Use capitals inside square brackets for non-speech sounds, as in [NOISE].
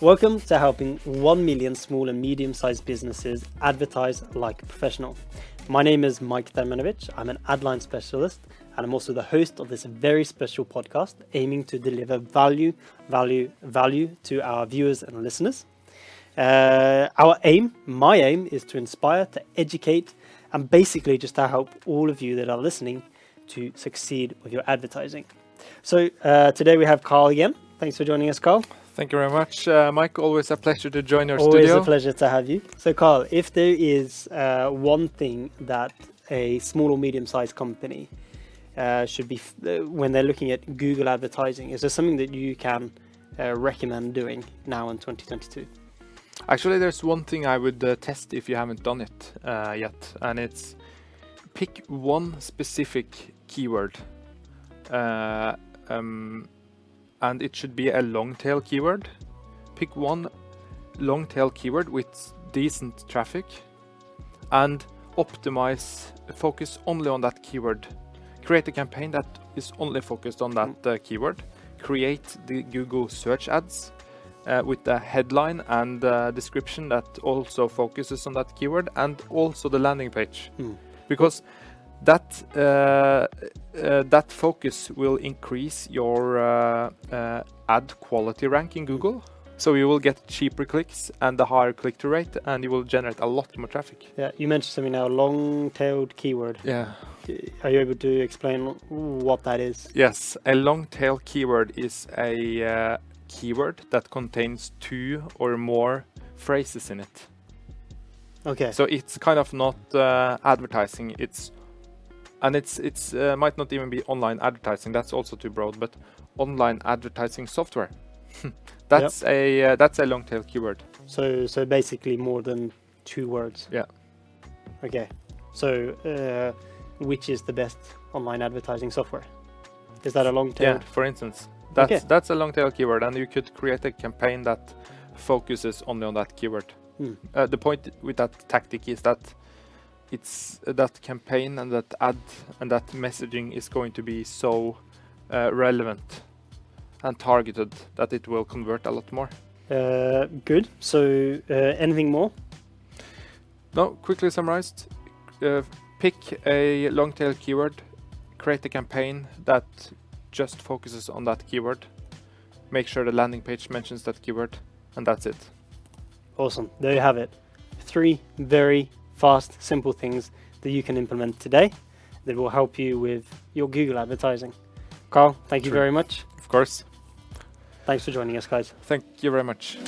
Welcome to helping 1 million small and medium sized businesses advertise like a professional. My name is Mike Dermanovic. I'm an Adline specialist and I'm also the host of this very special podcast aiming to deliver value, value, value to our viewers and listeners. Uh, our aim, my aim, is to inspire, to educate, and basically just to help all of you that are listening to succeed with your advertising. So uh, today we have Carl again. Thanks for joining us, Carl. Thank you very much, uh, Mike. Always a pleasure to join your Always studio. a pleasure to have you. So, Carl, if there is uh, one thing that a small or medium-sized company uh, should be f- uh, when they're looking at Google advertising, is there something that you can uh, recommend doing now in 2022? Actually, there's one thing I would uh, test if you haven't done it uh, yet, and it's pick one specific keyword, uh, um, and it should be a long tail keyword. Pick one long tail keyword with decent traffic, and optimize, focus only on that keyword. Create a campaign that is only focused on that uh, keyword. Create the Google search ads uh, with the headline and uh, description that also focuses on that keyword and also the landing page Hmm. because that uh, uh, that focus will increase your uh, uh, ad quality rank in Google so you will get cheaper clicks and a higher click-through rate and you will generate a lot more traffic Yeah, you mentioned something now, long-tailed keyword. yeah Are you able to explain what that is? yes a long tail keyword is a uh, keyword that contains two or more phrases in it Okay. So it's kind of not uh, advertising. It's and it's it's uh, might not even be online advertising. That's also too broad. But online advertising software. [LAUGHS] that's a uh, that's a long tail keyword. So, so basically more than two words. Yeah. Okay. So, uh, which is the best online advertising software? Is that a long tail? Yeah. For instance, that's Okay. that's a long tail keyword, and you could create a campaign that focuses only on that keyword. Hmm. Uh, the point with that tactic is that it's uh, that campaign and that ad and that messaging is going to be so uh, relevant and targeted that it will convert a lot more. Uh, good. So, uh, anything more? No, quickly summarized, uh, pick a long tail keyword, create a campaign that just focuses on that keyword, make sure the landing page mentions that keyword, and that's it. Awesome. There you have it. Three very fast, simple things that you can implement today that will help you with your Google advertising. Carl, thank you very much. Of course. Thanks for joining us, guys. Thank you very much.